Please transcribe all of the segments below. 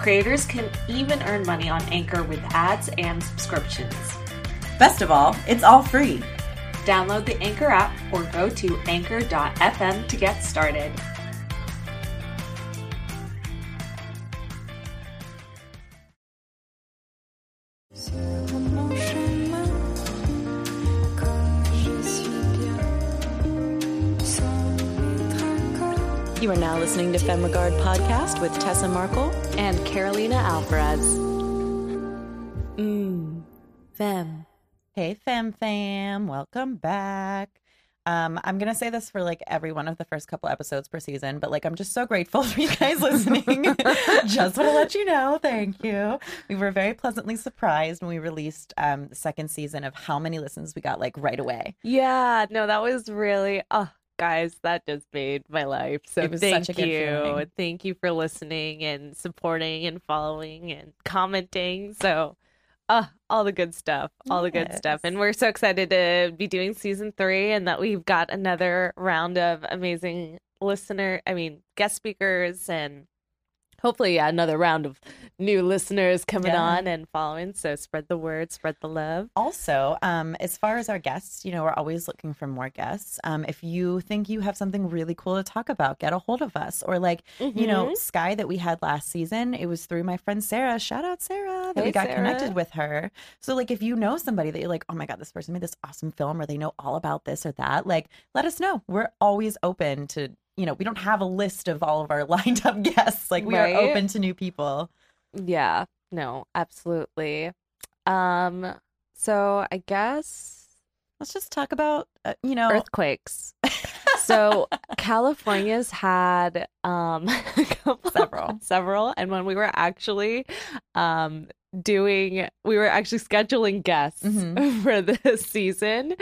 Creators can even earn money on Anchor with ads and subscriptions. Best of all, it's all free. Download the Anchor app or go to anchor.fm to get started. Now listening to Femme Regard Podcast with Tessa Markle. And Carolina Alvarez. Mmm, Femme. Hey, fam fam, welcome back. Um, I'm gonna say this for like every one of the first couple episodes per season, but like I'm just so grateful for you guys listening. just want to let you know, thank you. We were very pleasantly surprised when we released um the second season of how many listens we got like right away. Yeah, no, that was really oh guys, that just made my life. So thank such a good you. Thank you for listening and supporting and following and commenting. So uh all the good stuff. All the good stuff. And we're so excited to be doing season three and that we've got another round of amazing listener I mean guest speakers and hopefully yeah, another round of new listeners coming Yeah. on and following. So spread the word, spread the love. Also, um, as far as our guests, you know, we're always looking for more guests. Um, if you think you have something really cool to talk about, get a hold of us. Or like, you know, Mhm. Sky that we had last season, it was through my friend Sarah. Shout out Sarah that Hey, we got Sarah. connected with her. So like, if you know somebody that you're like, oh my god, this person made this awesome film, or they know all about this or that, like, let us know. We're always open to. You know, we don't have a list of all of our lined up guests. Like, we Right. are open to new people. Yeah, no, absolutely. Um, so I guess Let's just talk about, uh, you know, earthquakes. So California's had um a couple- Several. several, and when we were actually um doing we were actually scheduling guests Mhm. for this season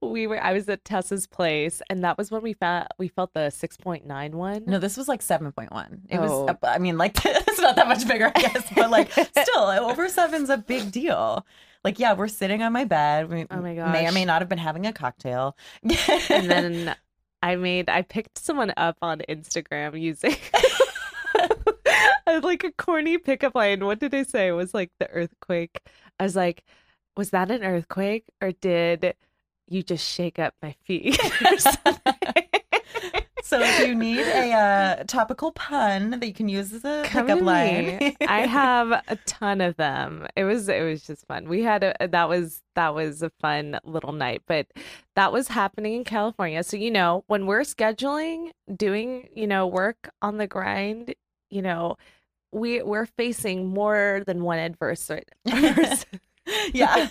we were i was at tessa's place and that was when we found we felt the 6.9 one No, this was like 7.1. It Oh. was, I mean, like, it's not that much bigger, I guess, but like, still, over seven's a big deal. Like, yeah, we're sitting on my bed. We Oh my gosh. may or may not have been having a cocktail. and then I made I picked someone up on Instagram using had like a corny pickup line. What did I say? It was like the earthquake. I was like, was that an earthquake or did you just shake up my feet? so, if you need a uh, topical pun that you can use as a Come pickup line. I have a ton of them. It was it was just fun. We had a that was that was a fun little night, but that was happening in California. So you know, when we're scheduling, doing, you know, work on the grind, you know, we we're facing more than one adversary. yeah.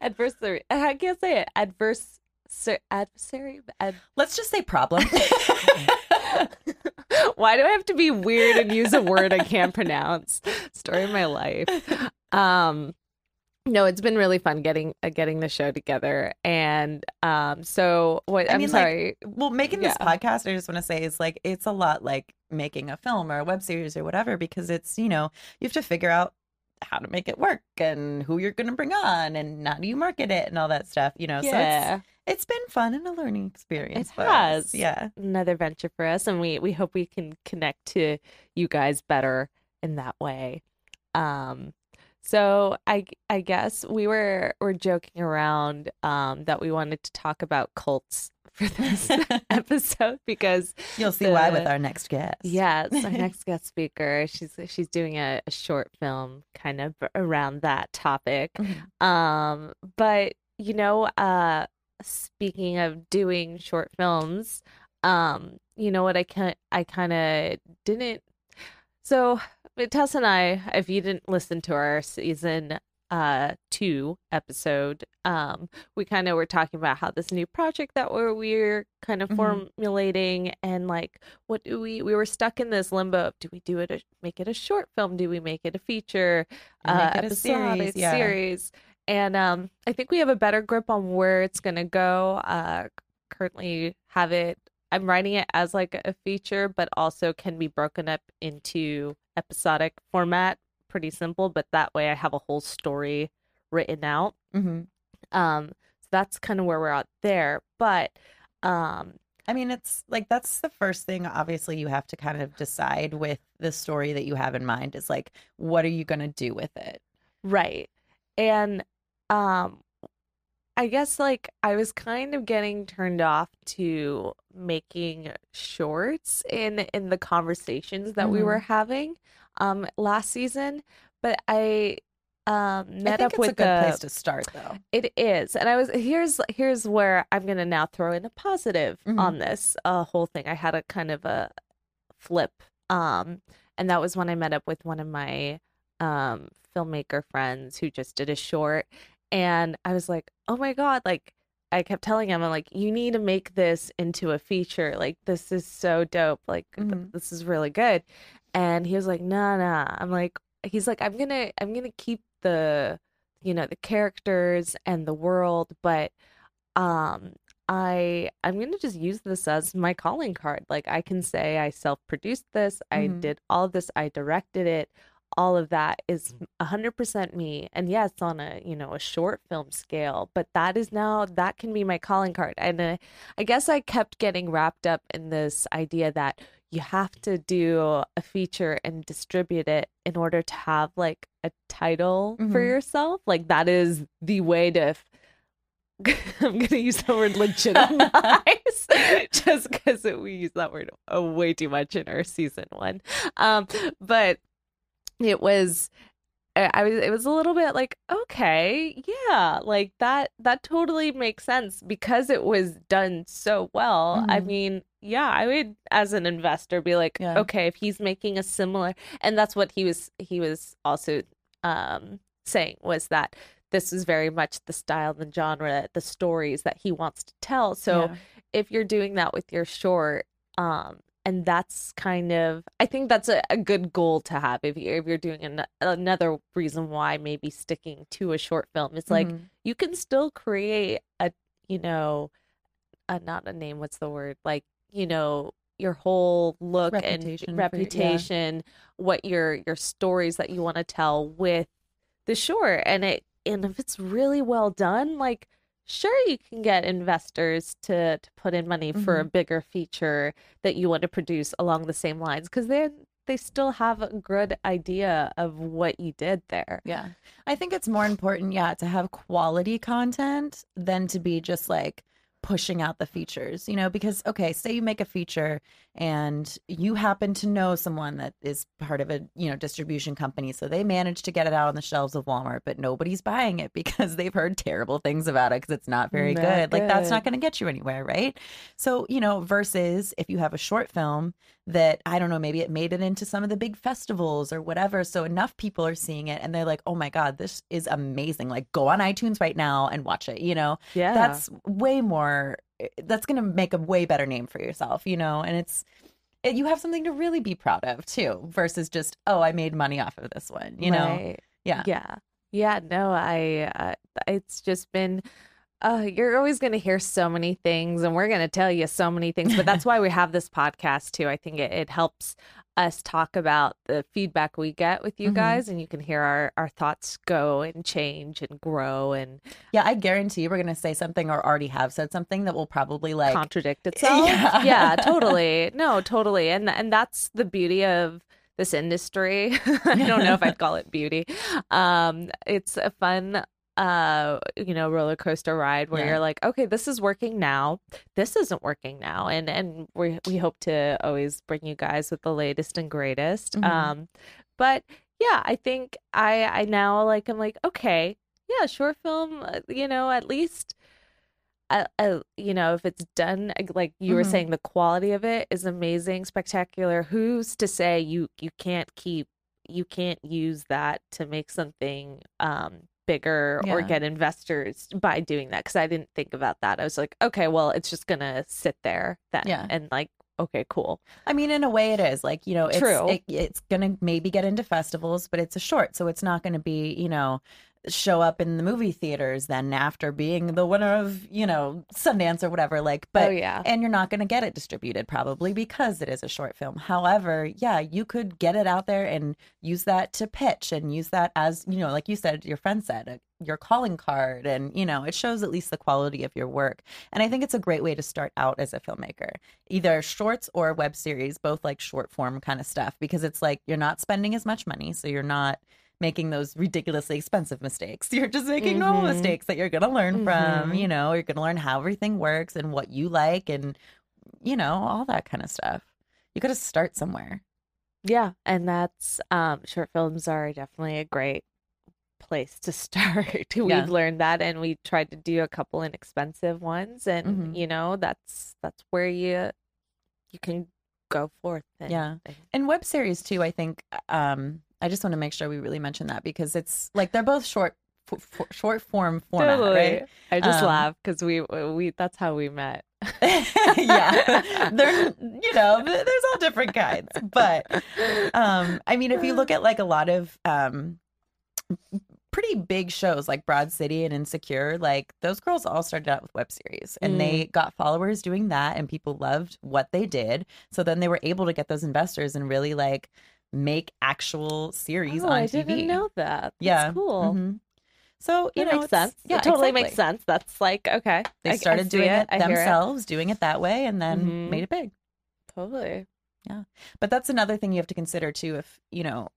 adversary. I can't say it. Adverse adversary. Ad, Let's just say problem. Why do I have to be weird and use a word I can't pronounce? Story of my life. Um no, it's been really fun getting uh, getting the show together. And um so what I I'm mean, like, sorry. well, making this podcast, I just want to say, is like it's a lot like making a film or a web series or whatever because it's you know you have to figure out how to make it work and who you're going to bring on and how do you market it and all that stuff. You know, so yeah. it's it's been fun and a learning experience. It for us. has. yeah. Another venture for us and we we hope we can connect to you guys better in that way. Um so I I guess we were we're joking around um that we wanted to talk about cults for this episode because You'll see why with our next guest. Yes, our next guest speaker. She's she's doing a, a short film kind of around that topic. Mhm. Um, but you know, uh, speaking of doing short films, um, you know what I can I kind of didn't. So Tess and I, if you didn't listen to our season uh two episode um we kind of were talking about how this new project that we're we're kind of Mhm. formulating and like what do we we were stuck in this limbo of do we do it a, make it a short film do we make it a feature uh, it a episodic series, yeah. series and um i think we have a better grip on where it's going to go uh currently have it i'm writing it as like a feature but also can be broken up into episodic format pretty simple but that way i have a whole story written out hmm um so that's kind of where we're at there but um I mean, it's like that's the first thing, obviously, you have to kind of decide with the story that you have in mind is like, what are you going to do with it? Right. And um I guess like I was kind of getting turned off to making shorts in in the conversations that we Mhm. were having um last season, but I um I met think up it's with a good place to start, though. it is. And I was here's here's where I'm gonna now throw in a positive Mhm. on this uh whole thing. I had a kind of a flip. Um and that was when I met up with one of my um filmmaker friends who just did a short and I was like, "Oh my god, like I kept telling him, I'm like, you need to make this into a feature. Like, this is so dope. Like, Mhm. this is really good. And he was like, nah, nah. I'm like, he's like, I'm gonna, I'm gonna keep the, you know, the characters and the world, but, um, I, I'm gonna just use this as my calling card. Like, I can say I self-produced this, I Mhm. did all of this, I directed it. All of that is 100% me. And it's on a, you know, a short film scale, but that is now, that can be my calling card. And uh, I guess I kept getting wrapped up in this idea that you have to do a feature and distribute it in order to have like a title for Mhm. yourself. Like that is the way to. F- I'm gonna use the word legitimize just because we use that word way too much in our season one. Um, but it was I I was it was a little bit like okay yeah like that that totally makes sense because it was done so well I Mhm. mean yeah I would as an investor be like Yeah. okay if he's making a similar and that's what he was he was also um saying was that this is very much the style the genre the stories that he wants to tell so Yeah. if you're doing that with your short um and that's kind of i think that's a, a good goal to have if, you're, if you're doing an, another reason why maybe sticking to a short film it's like Mhm. you can still create a you know a not a name what's the word like you know your whole look Reputation and for- yeah. reputation what your your stories that you want to tell with the short and it and if it's really well done like sure you can get investors to to put in money for a mm-hmm. bigger feature that you want to produce along the same lines because then they still have a good idea of what you did there Yeah. I think it's more important, yeah, to have quality content than to be just like pushing out the features, you know, because okay, say you make a feature and you happen to know someone that is part of a, you know, distribution company, so they managed to get it out on the shelves of Walmart, but nobody's buying it because they've heard terrible things about it because it's not very Not good. Like that's not going to get you anywhere, right? So, you know, versus if you have a short film that I don't know, maybe it made it into some of the big festivals or whatever. So enough people are seeing it and they're like, oh my God, this is amazing. Like go on iTunes right now and watch it, you know? yeah That's way more, eh, that's going to make a way better name for yourself, you know? And it's, it, you have something to really be proud of too, versus just, oh, I made money off of this one, you know? Right. Yeah. Yeah. Yeah. No, I, uh, it's just been, uh, you're always going to hear so many things and we're going to tell you so many things, but that's why we have this podcast too. I think it, it helps us talk about the feedback we get with you Mhm. guys and you can hear our, our thoughts go and change and grow and Yeah. I guarantee we're going to say something or already have said something that will probably like, contradict itself. Yeah. yeah, totally. No, totally. And and that's the beauty of this industry. I don't know if I'd call it beauty. Um it's a fun uh you know roller coaster ride where Yeah. you're like okay this is working now this isn't working now and and we we hope to always bring you guys with the latest and greatest Mhm. um but yeah i think i i now like i'm like okay yeah short film uh, you know at least uh, uh, you know, if it's done like you were Mhm. saying, the quality of it is amazing, spectacular. Who's to say you you can't keep you can't use that to make something um bigger or get investors by doing that because I didn't think about that. I was like, okay, well, it's just gonna sit there then, Yeah. and like, okay, cool. I mean, in a way, it is like you know, it's True. It, it's gonna maybe get into festivals, but it's a short, so it's not gonna be you know show up in the movie theaters then after being the winner of you know Sundance or whatever. Like, but oh yeah, and you're not going to get it distributed probably because it is a short film. However, yeah, you could get it out there and use that to pitch and use that as, you know, like you said, your friend said, uh, your calling card. And, you know, it shows at least the quality of your work. And I think it's a great way to start out as a filmmaker, either shorts or web series, both like short form kind of stuff, because it's like you're not spending as much money. So you're not making those ridiculously expensive mistakes. You're just making normal Mhm. mistakes that you're going to learn from, Mhm. you know, you're going to learn how everything works and what you like and you know, all that kind of stuff. You got to start somewhere. yeah, and that's um, short films are definitely a great place to start. We've Yeah. learned that, and we tried to do a couple inexpensive ones, and Mhm. you know, that's that's where you you can go forth. And, Yeah. and- And web series too, I think um I just want to make sure we really mention that because it's like they're both short f- f- short form format, right? I just Um, laugh because we we that's how we met. yeah. They're you know, there's all different kinds. But um I mean if you look at like a lot of um pretty big shows like Broad City and Insecure, like those girls all started out with web series and they got followers doing that and people loved what they did. So then they were able to get those investors and really like make actual series oh, on I TV. didn't know that. That's yeah. cool. Mhm. So, you That know, makes sense. Yeah, it totally makes sense. That's like okay. They I- I started see doing it, I hear themselves, doing it that way, and then Mhm. made it big. Totally. Yeah, but that's another thing you have to consider too. If you know,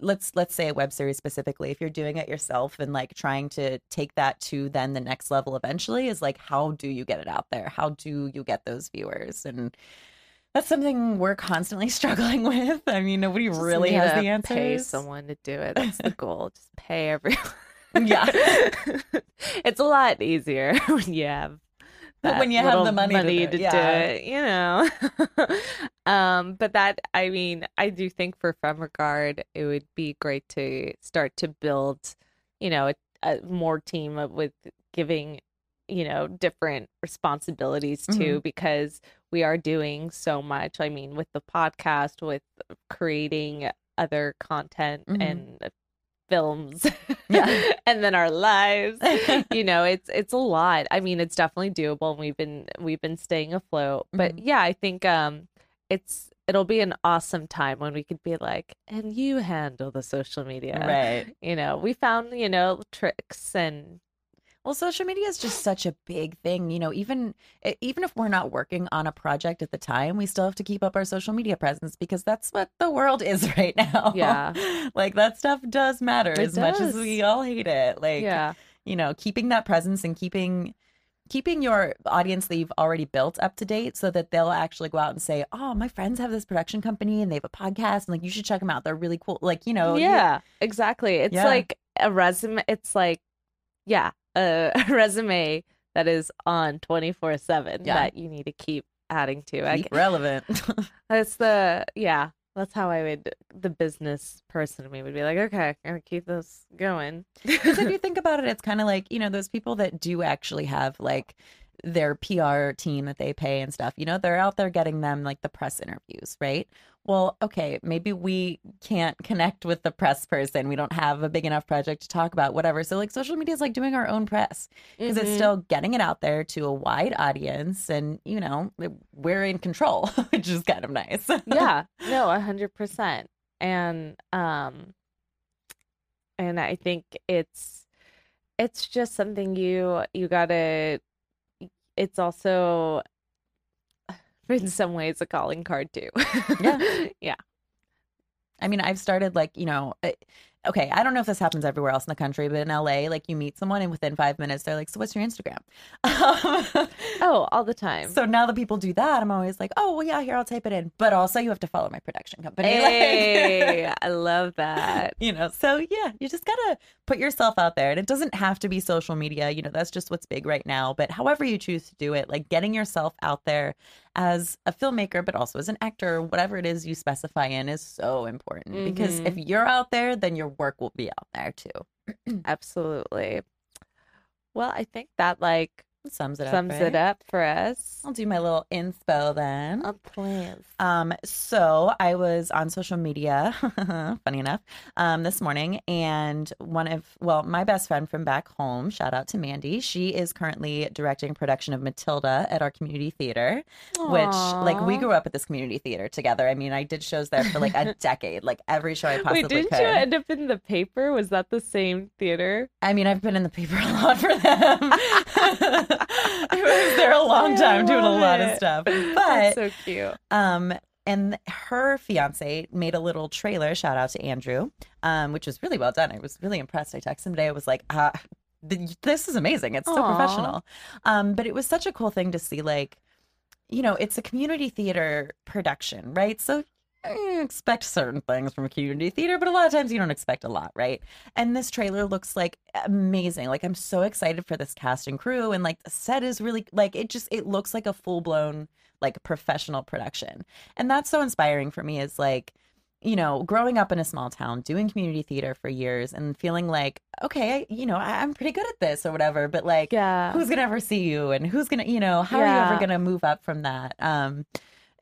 let's let's say a web series specifically, if you're doing it yourself and like trying to take that to then the next level eventually, is like how do you get it out there? How do you get those viewers? And that's something we're constantly struggling with. I mean, nobody Just really has the answers. Pay someone to do it. That's the goal. Just pay everyone. Yeah. it's a lot easier when you have But when you have the money to do it, do yeah. it, you know. um, but that I mean, I do think for Femme Regard, it would be great to start to build, you know, a, a more team of, with giving, you know, different responsibilities too, because we are doing so much. I mean, with the podcast, with creating other content Mhm. and films, Yeah. and then our lives you know it's it's a lot i mean it's definitely doable and we've been we've been staying afloat but Mhm. yeah i think um it's it'll be an awesome time when we could be like and you handle the social media Right. you know we found you know tricks and Well, social media is just such a big thing. You know, even even if we're not working on a project at the time, we still have to keep up our social media presence because that's what the world is right now. Yeah. like that stuff does matter It as much as we all hate it. Like, yeah you know, keeping that presence and keeping keeping your audience that you've already built up to date so that they'll actually go out and say, "Oh, my friends have this production company and they have a podcast and like you should check them out. They're really cool." Like, you know, you- yeah exactly it's Yeah. like a resume it's like yeah a resume that is on 24 7 that you need to keep adding to I, keep relevant. That's the yeah. That's how I would. The business person in me would be like, okay, I'm gonna keep this going. Because if you think about it, it's kind of like, you know, those people that do actually have like their PR team that they pay and stuff, you know, they're out there getting them like the press interviews, right? Well, okay, maybe we can't connect with the press person. We don't have a big enough project to talk about, whatever. So, like, social media is like doing our own press because it's Mhm. still getting it out there to a wide audience. And, you know, we're in control, which is kind of nice. yeah, no, a hundred percent. And um, and I think it's it's just something you you gotta. It's also in some ways a calling card too. Yeah. yeah. I mean, I've started like, you know, uh, okay, I don't know if this happens everywhere else in the country, but in LA, like you meet someone and within five minutes, they're like, so what's your Instagram? Oh, all the time. so now that people do that, I'm always like, oh, well, yeah, here, I'll type it in. But also, you have to follow my production company. Hey, Like, I love that. you know, so yeah, you just got to put yourself out there. And it doesn't have to be social media. You know, that's just what's big right now. But however you choose to do it, like getting yourself out there as a filmmaker, but also as an actor, whatever it is you specify in is so important because Mhm. if you're out there, then your work will be out there too. Absolutely. Well, I think that like Sums it up. sums right? it up for us. I'll do my little inspo then. Oh, please. Um, so I was on social media, funny enough, um, this morning, and one of well, my best friend from back home, shout out to Mandy. She is currently directing production of Matilda at our community theater, which like we grew up at this community theater together. I mean, I did shows there for like a decade, like every show I possibly Wait, didn't could. you end up in the paper? Was that the same theater? I mean, I've been in the paper a lot for them. I was there a long time doing a lot of stuff, but That's so cute. Um, and her fiance made a little trailer. Shout out to Andrew, um, which was really well done. I was really impressed. I texted him today. I was like, uh, th- "This is amazing. It's so Aw. professional." Um, but it was such a cool thing to see. Like, you know, it's a community theater production, right? So expect certain things from a community theater, but a lot of times you don't expect a lot, right? And this trailer looks like amazing. Like I'm so excited for this cast and crew, and like the set is really like it just it looks like a full blown like professional production, and that's so inspiring for me. Is like you know growing up in a small town, doing community theater for years, and feeling like okay, I, you know I, I'm pretty good at this or whatever, but like Yeah. who's gonna ever see you and who's gonna you know how are you ever gonna move up from that um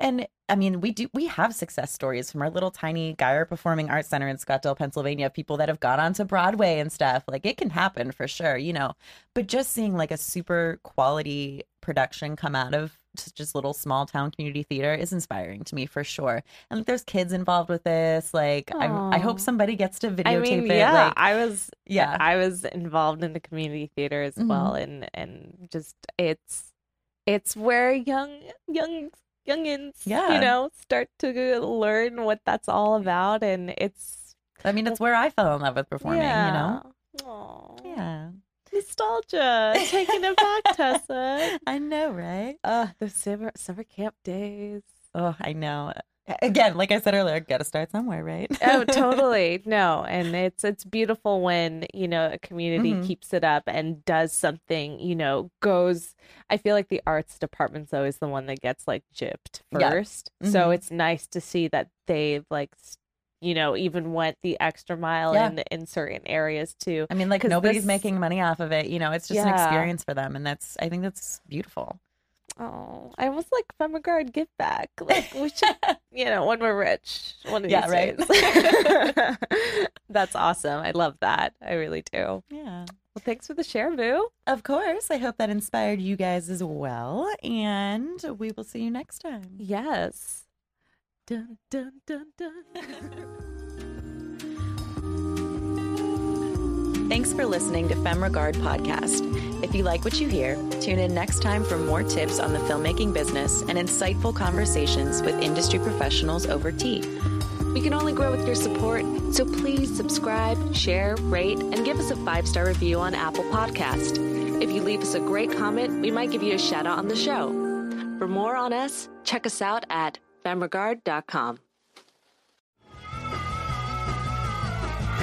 and i mean we do we have success stories from our little tiny Geyer performing arts center in Scottdale pennsylvania of people that have gone on to broadway and stuff. Like it can happen for sure you know. But just seeing like a super quality production come out of just, just little small town community theater is inspiring to me for sure. And like, there's kids involved with this. Like I, I hope somebody gets to videotape I mean, it yeah, like I was yeah. I was involved in the community theater as Mhm. well, and and just it's it's where young young youngins, Yeah. you know, start to learn what that's all about, and it's i mean it's where i fell in love with performing you know yeah. Aw. yeah nostalgia, taking it back, Tessa. I know, right? Uh, the summer summer camp days. Oh, I know. Again, like I said earlier, got to start somewhere, right? oh totally no and it's it's beautiful when you know a community Mhm. keeps it up and does something you know goes i feel like the arts department's always the one that gets like gypped Yeah. 1st so it's nice to see that they've like you know even went the extra mile Yeah. in in certain areas too I mean, like nobody's this- making money off of it. You know, it's just an experience for them, and that's I think that's beautiful. Oh i almost like Femme Regard give back like we should you know when we're rich one of Yeah, these right. days that's awesome i love that i really do Yeah, well thanks for the share boo of course. I hope that inspired you guys as well, and we will see you next time. Yes. Dun dun dun dun. Thanks for listening to FemRegard Podcast. If you like what you hear, tune in next time for more tips on the filmmaking business and insightful conversations with industry professionals over tea. We can only grow with your support, so please subscribe, share, rate, and give us a five star review on Apple Podcast. If you leave us a great comment, we might give you a shout out on the show. For more on us, check us out at femregard.com.